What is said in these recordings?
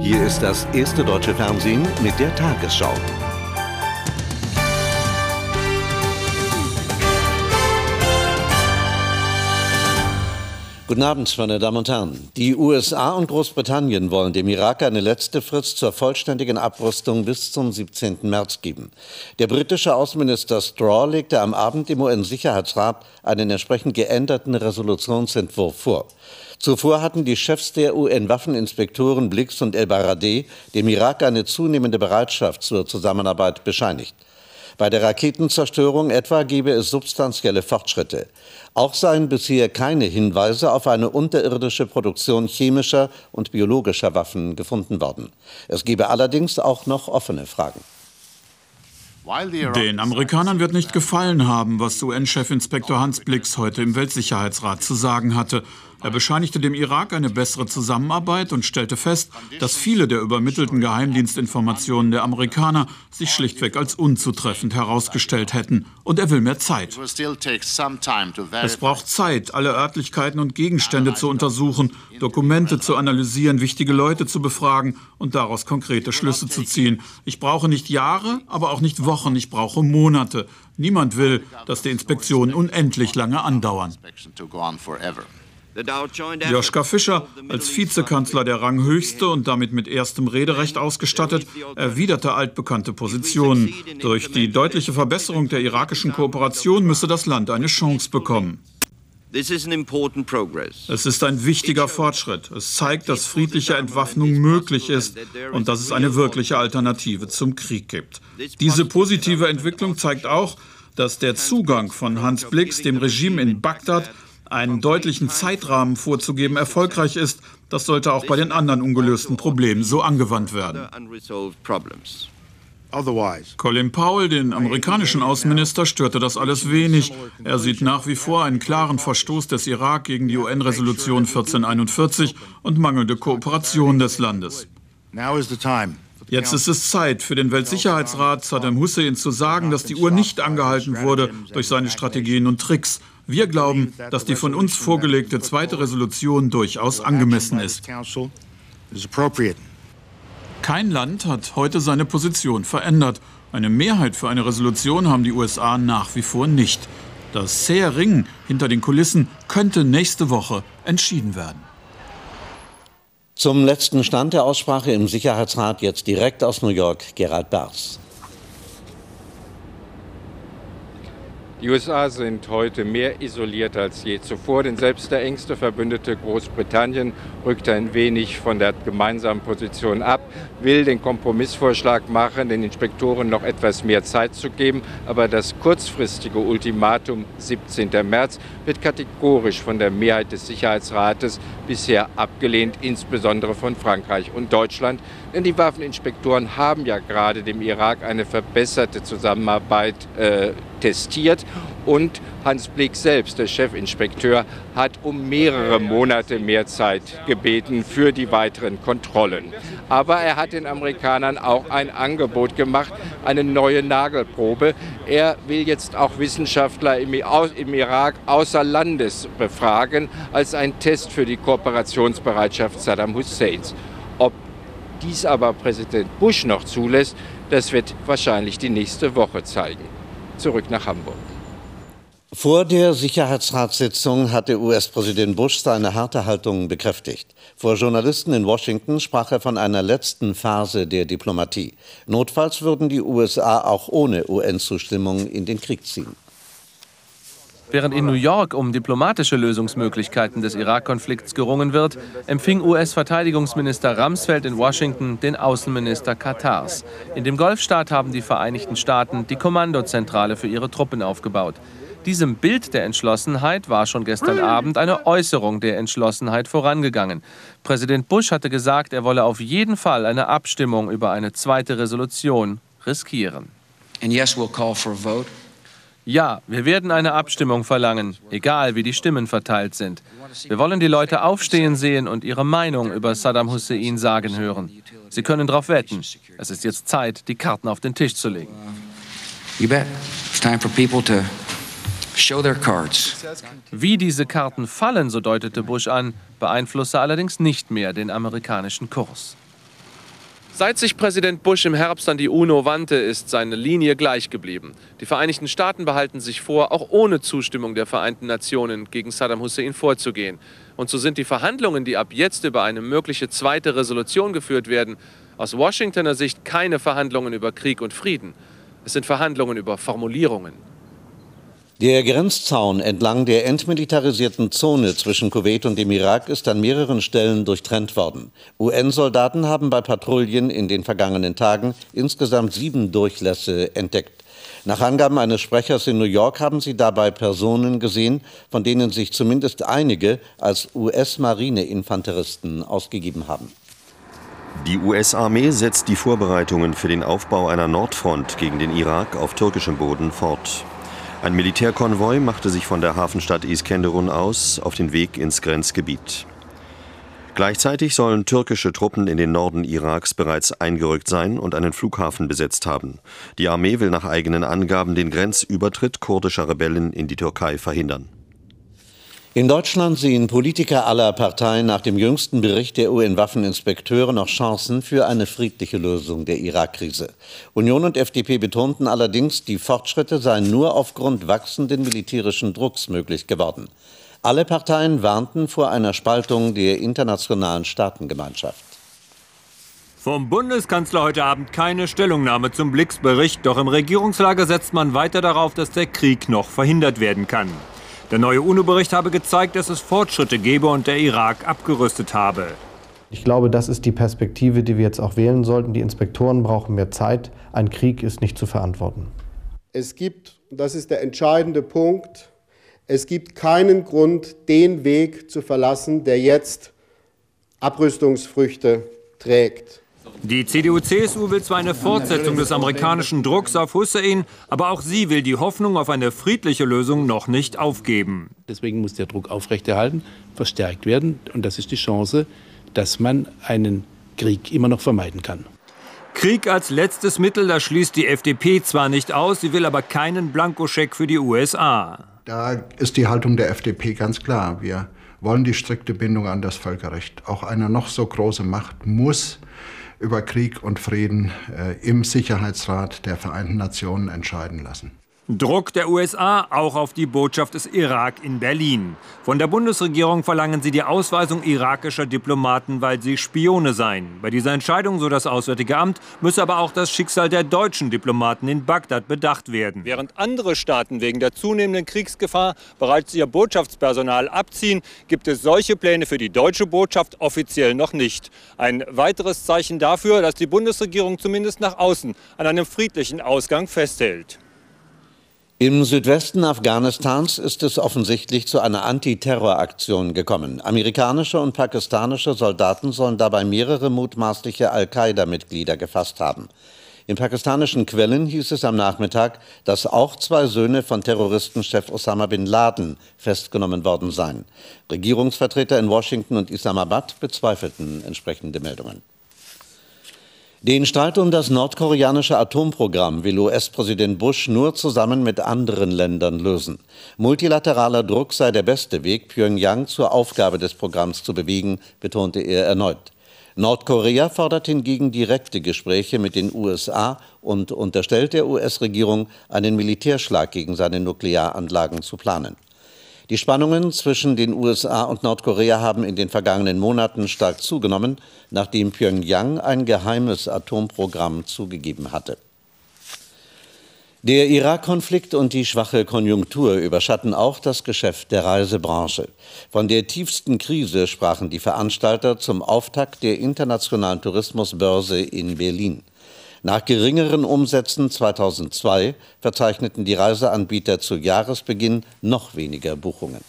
Hier ist das erste deutsche Fernsehen mit der Tagesschau. Guten Abend, meine Damen und Herren. Die USA und Großbritannien wollen dem Irak eine letzte Frist zur vollständigen Abrüstung bis zum 17. März geben. Der britische Außenminister Straw legte am Abend im UN-Sicherheitsrat einen entsprechend geänderten Resolutionsentwurf vor. Zuvor hatten die Chefs der UN-Waffeninspektoren Blix und El-Baradei dem Irak eine zunehmende Bereitschaft zur Zusammenarbeit bescheinigt. Bei der Raketenzerstörung etwa gebe es substanzielle Fortschritte. Auch seien bisher keine Hinweise auf eine unterirdische Produktion chemischer und biologischer Waffen gefunden worden. Es gebe allerdings auch noch offene Fragen. Den Amerikanern wird nicht gefallen haben, was UN-Chefinspektor Hans Blix heute im Weltsicherheitsrat zu sagen hatte. Er bescheinigte dem Irak eine bessere Zusammenarbeit und stellte fest, dass viele der übermittelten Geheimdienstinformationen der Amerikaner sich schlichtweg als unzutreffend herausgestellt hätten. Und er will mehr Zeit. Es braucht Zeit, alle Örtlichkeiten und Gegenstände zu untersuchen, Dokumente zu analysieren, wichtige Leute zu befragen und daraus konkrete Schlüsse zu ziehen. Ich brauche nicht Jahre, aber auch nicht Wochen, ich brauche Monate. Niemand will, dass die Inspektionen unendlich lange andauern. Joschka Fischer, als Vizekanzler der Ranghöchste und damit mit erstem Rederecht ausgestattet, erwiderte altbekannte Positionen. Durch die deutliche Verbesserung der irakischen Kooperation müsse das Land eine Chance bekommen. Es ist ein wichtiger Fortschritt. Es zeigt, dass friedliche Entwaffnung möglich ist und dass es eine wirkliche Alternative zum Krieg gibt. Diese positive Entwicklung zeigt auch, dass der Zugang von Hans Blix dem Regime in Bagdad einen deutlichen Zeitrahmen vorzugeben, erfolgreich ist, das sollte auch bei den anderen ungelösten Problemen so angewandt werden. Colin Powell, den amerikanischen Außenminister, störte das alles wenig. Er sieht nach wie vor einen klaren Verstoß des Irak gegen die UN-Resolution 1441 und mangelnde Kooperation des Landes. Jetzt ist es Zeit für den Weltsicherheitsrat Saddam Hussein zu sagen, dass die Uhr nicht angehalten wurde durch seine Strategien und Tricks. Wir glauben, dass die von uns vorgelegte zweite Resolution durchaus angemessen ist. Kein Land hat heute seine Position verändert. Eine Mehrheit für eine Resolution haben die USA nach wie vor nicht. Das zähe Ringen hinter den Kulissen könnte nächste Woche entschieden werden. Zum letzten Stand der Aussprache im Sicherheitsrat jetzt direkt aus New York Gerald Bars. Die USA sind heute mehr isoliert als je zuvor, denn selbst der engste Verbündete Großbritannien rückt ein wenig von der gemeinsamen Position ab, will den Kompromissvorschlag machen, den Inspektoren noch etwas mehr Zeit zu geben. Aber das kurzfristige Ultimatum 17. März wird kategorisch von der Mehrheit des Sicherheitsrates bisher abgelehnt, insbesondere von Frankreich und Deutschland. Denn die Waffeninspektoren haben ja gerade dem Irak eine verbesserte Zusammenarbeit äh, testiert und Hans Blick selbst, der Chefinspekteur, hat um mehrere Monate mehr Zeit gebeten für die weiteren Kontrollen. Aber er hat den Amerikanern auch ein Angebot gemacht, eine neue Nagelprobe. Er will jetzt auch Wissenschaftler im, Irak außer Landes befragen, als ein Test für die Kooperationsbereitschaft Saddam Husseins. Ob dies aber Präsident Bush noch zulässt, das wird wahrscheinlich die nächste Woche zeigen. Zurück nach Hamburg. Vor der Sicherheitsratssitzung hatte US-Präsident Bush seine harte Haltung bekräftigt. Vor Journalisten in Washington sprach er von einer letzten Phase der Diplomatie. Notfalls würden die USA auch ohne UN-Zustimmung in den Krieg ziehen. Während in New York um diplomatische Lösungsmöglichkeiten des Irak-Konflikts gerungen wird, empfing US-Verteidigungsminister Rumsfeld in Washington den Außenminister Katars. In dem Golfstaat haben die Vereinigten Staaten die Kommandozentrale für ihre Truppen aufgebaut. Diesem Bild der Entschlossenheit war schon gestern Abend eine Äußerung der Entschlossenheit vorangegangen. Präsident Bush hatte gesagt, er wolle auf jeden Fall eine Abstimmung über eine zweite Resolution riskieren. And yes, we'll call for a vote. Ja, wir werden eine Abstimmung verlangen, egal wie die Stimmen verteilt sind. Wir wollen die Leute aufstehen sehen und ihre Meinung über Saddam Hussein sagen hören. Sie können darauf wetten. Es ist jetzt Zeit, die Karten auf den Tisch zu legen. You bet. It's time for people to Wie diese Karten fallen, so deutete Bush an, beeinflusse allerdings nicht mehr den amerikanischen Kurs. Seit sich Präsident Bush im Herbst an die UNO wandte, ist seine Linie gleich geblieben. Die Vereinigten Staaten behalten sich vor, auch ohne Zustimmung der Vereinten Nationen gegen Saddam Hussein vorzugehen. Und so sind die Verhandlungen, die ab jetzt über eine mögliche zweite Resolution geführt werden, aus Washingtoner Sicht keine Verhandlungen über Krieg und Frieden. Es sind Verhandlungen über Formulierungen. Der Grenzzaun entlang der entmilitarisierten Zone zwischen Kuwait und dem Irak ist an mehreren Stellen durchtrennt worden. UN-Soldaten haben bei Patrouillen in den vergangenen Tagen insgesamt sieben Durchlässe entdeckt. Nach Angaben eines Sprechers in New York haben sie dabei Personen gesehen, von denen sich zumindest einige als US-Marineinfanteristen ausgegeben haben. Die US-Armee setzt die Vorbereitungen für den Aufbau einer Nordfront gegen den Irak auf türkischem Boden fort. Ein Militärkonvoi machte sich von der Hafenstadt Iskenderun aus auf den Weg ins Grenzgebiet. Gleichzeitig sollen türkische Truppen in den Norden Iraks bereits eingerückt sein und einen Flughafen besetzt haben. Die Armee will nach eigenen Angaben den Grenzübertritt kurdischer Rebellen in die Türkei verhindern. In Deutschland sehen Politiker aller Parteien nach dem jüngsten Bericht der UN-Waffeninspekteure noch Chancen für eine friedliche Lösung der Irak-Krise. Union und FDP betonten allerdings, die Fortschritte seien nur aufgrund wachsenden militärischen Drucks möglich geworden. Alle Parteien warnten vor einer Spaltung der internationalen Staatengemeinschaft. Vom Bundeskanzler heute Abend keine Stellungnahme zum Blix-Bericht, doch im Regierungslager setzt man weiter darauf, dass der Krieg noch verhindert werden kann. Der neue UNO-Bericht habe gezeigt, dass es Fortschritte gebe und der Irak abgerüstet habe. Ich glaube, das ist die Perspektive, die wir jetzt auch wählen sollten. Die Inspektoren brauchen mehr Zeit. Ein Krieg ist nicht zu verantworten. Es gibt, und das ist der entscheidende Punkt, es gibt keinen Grund, den Weg zu verlassen, der jetzt Abrüstungsfrüchte trägt. Die CDU-CSU will zwar eine Fortsetzung des amerikanischen Drucks auf Hussein, aber auch sie will die Hoffnung auf eine friedliche Lösung noch nicht aufgeben. Deswegen muss der Druck aufrechterhalten, verstärkt werden. Und das ist die Chance, dass man einen Krieg immer noch vermeiden kann. Krieg als letztes Mittel, das schließt die FDP zwar nicht aus, sie will aber keinen Blankoscheck für die USA. Da ist die Haltung der FDP ganz klar. Wir wollen die strikte Bindung an das Völkerrecht. Auch eine noch so große Macht muss über Krieg und Frieden äh, im Sicherheitsrat der Vereinten Nationen entscheiden lassen. Druck der USA auch auf die Botschaft des Irak in Berlin. Von der Bundesregierung verlangen sie die Ausweisung irakischer Diplomaten, weil sie Spione seien. Bei dieser Entscheidung, so das Auswärtige Amt, müsse aber auch das Schicksal der deutschen Diplomaten in Bagdad bedacht werden. Während andere Staaten wegen der zunehmenden Kriegsgefahr bereits ihr Botschaftspersonal abziehen, gibt es solche Pläne für die deutsche Botschaft offiziell noch nicht. Ein weiteres Zeichen dafür, dass die Bundesregierung zumindest nach außen an einem friedlichen Ausgang festhält. Im Südwesten Afghanistans ist es offensichtlich zu einer Antiterroraktion gekommen. Amerikanische und pakistanische Soldaten sollen dabei mehrere mutmaßliche Al-Qaida-Mitglieder gefasst haben. In pakistanischen Quellen hieß es am Nachmittag, dass auch zwei Söhne von Terroristenchef Osama bin Laden festgenommen worden seien. Regierungsvertreter in Washington und Islamabad bezweifelten entsprechende Meldungen. Den Streit um das nordkoreanische Atomprogramm will US-Präsident Bush nur zusammen mit anderen Ländern lösen. Multilateraler Druck sei der beste Weg, Pyongyang zur Aufgabe des Programms zu bewegen, betonte er erneut. Nordkorea fordert hingegen direkte Gespräche mit den USA und unterstellt der US-Regierung, einen Militärschlag gegen seine Nuklearanlagen zu planen. Die Spannungen zwischen den USA und Nordkorea haben in den vergangenen Monaten stark zugenommen, nachdem Pyongyang ein geheimes Atomprogramm zugegeben hatte. Der Irak-Konflikt und die schwache Konjunktur überschatten auch das Geschäft der Reisebranche. Von der tiefsten Krise sprachen die Veranstalter zum Auftakt der internationalen Tourismusbörse in Berlin. Nach geringeren Umsätzen 2002 verzeichneten die Reiseanbieter zu Jahresbeginn noch weniger Buchungen.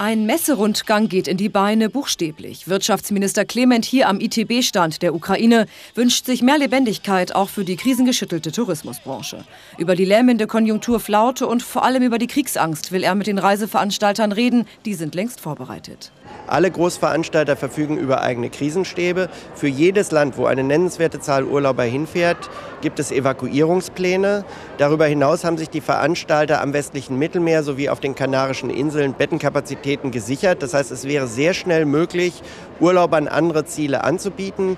Ein Messerundgang geht in die Beine, buchstäblich. Wirtschaftsminister Clement hier am ITB-Stand der Ukraine wünscht sich mehr Lebendigkeit auch für die krisengeschüttelte Tourismusbranche. Über die lähmende Konjunktur Flaute und vor allem über die Kriegsangst will er mit den Reiseveranstaltern reden. Die sind längst vorbereitet. Alle Großveranstalter verfügen über eigene Krisenstäbe. Für jedes Land, wo eine nennenswerte Zahl Urlauber hinfährt, gibt es Evakuierungspläne. Darüber hinaus haben sich die Veranstalter am westlichen Mittelmeer sowie auf den Kanarischen Inseln Bettenkapazitäten gesichert. Das heißt, es wäre sehr schnell möglich, Urlaubern andere Ziele anzubieten.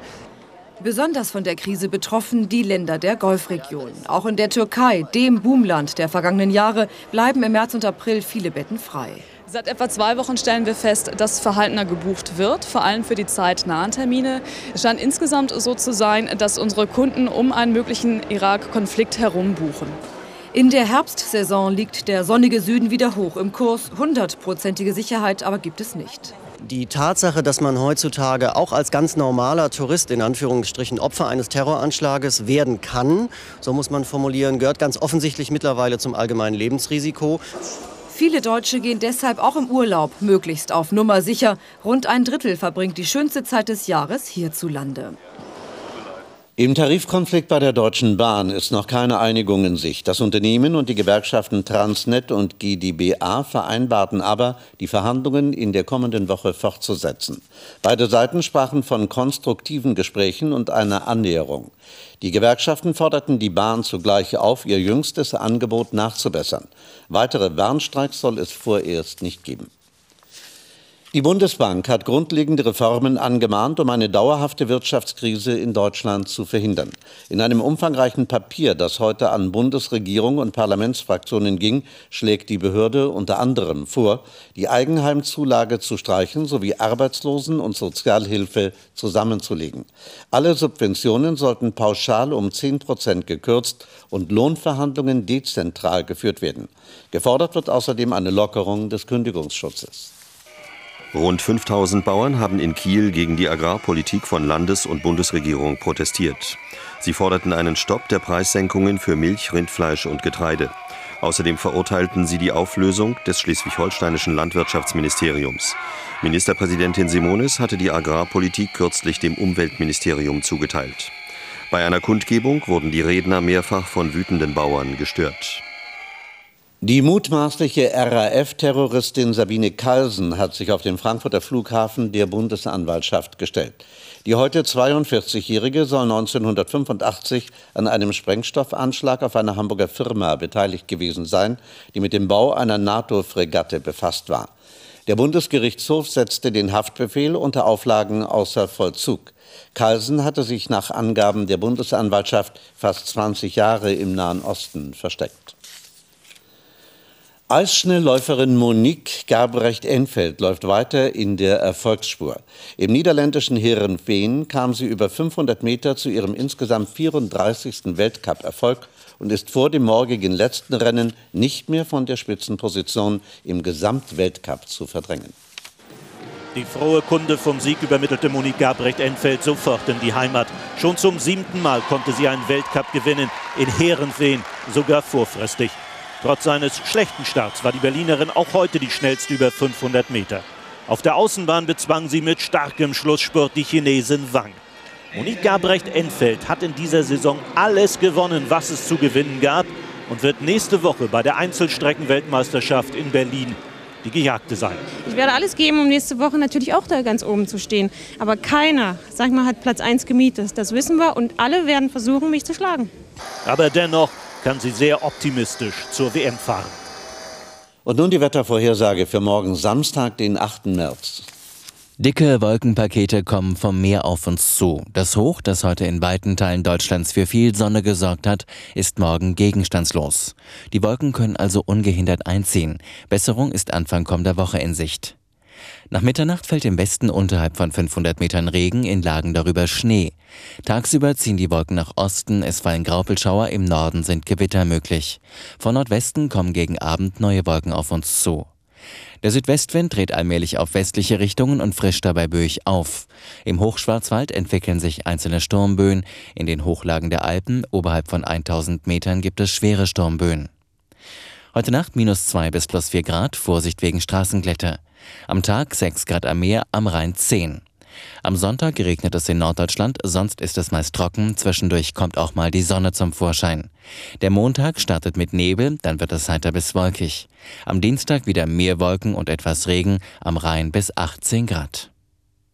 Besonders von der Krise betroffen die Länder der Golfregion. Auch in der Türkei, dem Boomland der vergangenen Jahre, bleiben im März und April viele Betten frei. Seit etwa zwei Wochen stellen wir fest, dass verhaltener gebucht wird, vor allem für die zeitnahen Termine. Es scheint insgesamt so zu sein, dass unsere Kunden um einen möglichen Irak-Konflikt herum buchen. In der Herbstsaison liegt der sonnige Süden wieder hoch im Kurs. Hundertprozentige Sicherheit aber gibt es nicht. Die Tatsache, dass man heutzutage auch als ganz normaler Tourist in Anführungsstrichen Opfer eines Terroranschlages werden kann, so muss man formulieren, gehört ganz offensichtlich mittlerweile zum allgemeinen Lebensrisiko. Viele Deutsche gehen deshalb auch im Urlaub möglichst auf Nummer sicher. Rund ein Drittel verbringt die schönste Zeit des Jahres hierzulande. Im Tarifkonflikt bei der Deutschen Bahn ist noch keine Einigung in Sicht. Das Unternehmen und die Gewerkschaften Transnet und GdBA vereinbarten aber, die Verhandlungen in der kommenden Woche fortzusetzen. Beide Seiten sprachen von konstruktiven Gesprächen und einer Annäherung. Die Gewerkschaften forderten die Bahn zugleich auf, ihr jüngstes Angebot nachzubessern. Weitere Warnstreiks soll es vorerst nicht geben. Die Bundesbank hat grundlegende Reformen angemahnt, um eine dauerhafte Wirtschaftskrise in Deutschland zu verhindern. In einem umfangreichen Papier, das heute an Bundesregierung und Parlamentsfraktionen ging, schlägt die Behörde unter anderem vor, die Eigenheimzulage zu streichen sowie Arbeitslosen- und Sozialhilfe zusammenzulegen. Alle Subventionen sollten pauschal um 10 Prozent gekürzt und Lohnverhandlungen dezentral geführt werden. Gefordert wird außerdem eine Lockerung des Kündigungsschutzes. Rund 5000 Bauern haben in Kiel gegen die Agrarpolitik von Landes- und Bundesregierung protestiert. Sie forderten einen Stopp der Preissenkungen für Milch, Rindfleisch und Getreide. Außerdem verurteilten sie die Auflösung des schleswig-holsteinischen Landwirtschaftsministeriums. Ministerpräsidentin Simonis hatte die Agrarpolitik kürzlich dem Umweltministerium zugeteilt. Bei einer Kundgebung wurden die Redner mehrfach von wütenden Bauern gestört. Die mutmaßliche RAF-Terroristin Sabine Kalsen hat sich auf dem Frankfurter Flughafen der Bundesanwaltschaft gestellt. Die heute 42-Jährige soll 1985 an einem Sprengstoffanschlag auf eine Hamburger Firma beteiligt gewesen sein, die mit dem Bau einer NATO-Fregatte befasst war. Der Bundesgerichtshof setzte den Haftbefehl unter Auflagen außer Vollzug. Kalsen hatte sich nach Angaben der Bundesanwaltschaft fast 20 Jahre im Nahen Osten versteckt. Eisschnellläuferin Monique Gabrecht-Enfeld läuft weiter in der Erfolgsspur. Im niederländischen Heerenveen kam sie über 500 Meter zu ihrem insgesamt 34. Weltcup-Erfolg und ist vor dem morgigen letzten Rennen nicht mehr von der Spitzenposition im Gesamtweltcup zu verdrängen. Die frohe Kunde vom Sieg übermittelte Monique Gabrecht-Enfeld sofort in die Heimat. Schon zum siebten Mal konnte sie einen Weltcup gewinnen, in Heerenveen, sogar vorfristig. Trotz seines schlechten Starts war die Berlinerin auch heute die schnellste über 500 Meter. Auf der Außenbahn bezwang sie mit starkem Schlussspurt die Chinesin Wang. Monique Gabrecht-Enfeld hat in dieser Saison alles gewonnen, was es zu gewinnen gab und wird nächste Woche bei der Einzelstreckenweltmeisterschaft in Berlin die Gejagte sein. Ich werde alles geben, um nächste Woche natürlich auch da ganz oben zu stehen. Aber keiner, sag mal, hat Platz 1 gemietet. Das wissen wir und alle werden versuchen, mich zu schlagen. Aber dennoch kann sie sehr optimistisch zur WM fahren. Und nun die Wettervorhersage für morgen Samstag, den 8. März. Dicke Wolkenpakete kommen vom Meer auf uns zu. Das Hoch, das heute in weiten Teilen Deutschlands für viel Sonne gesorgt hat, ist morgen gegenstandslos. Die Wolken können also ungehindert einziehen. Besserung ist Anfang kommender Woche in Sicht. Nach Mitternacht fällt im Westen unterhalb von 500 Metern Regen, in Lagen darüber Schnee. Tagsüber ziehen die Wolken nach Osten, es fallen Graupelschauer, im Norden sind Gewitter möglich. Von Nordwesten kommen gegen Abend neue Wolken auf uns zu. Der Südwestwind dreht allmählich auf westliche Richtungen und frischt dabei böig auf. Im Hochschwarzwald entwickeln sich einzelne Sturmböen. In den Hochlagen der Alpen, oberhalb von 1000 Metern, gibt es schwere Sturmböen. Heute Nacht minus 2 bis plus 4 Grad, Vorsicht wegen Straßenglätte. Am Tag 6 Grad am Meer, am Rhein 10. Am Sonntag regnet es in Norddeutschland, sonst ist es meist trocken, zwischendurch kommt auch mal die Sonne zum Vorschein. Der Montag startet mit Nebel, dann wird es heiter bis wolkig. Am Dienstag wieder mehr Wolken und etwas Regen, am Rhein bis 18 Grad.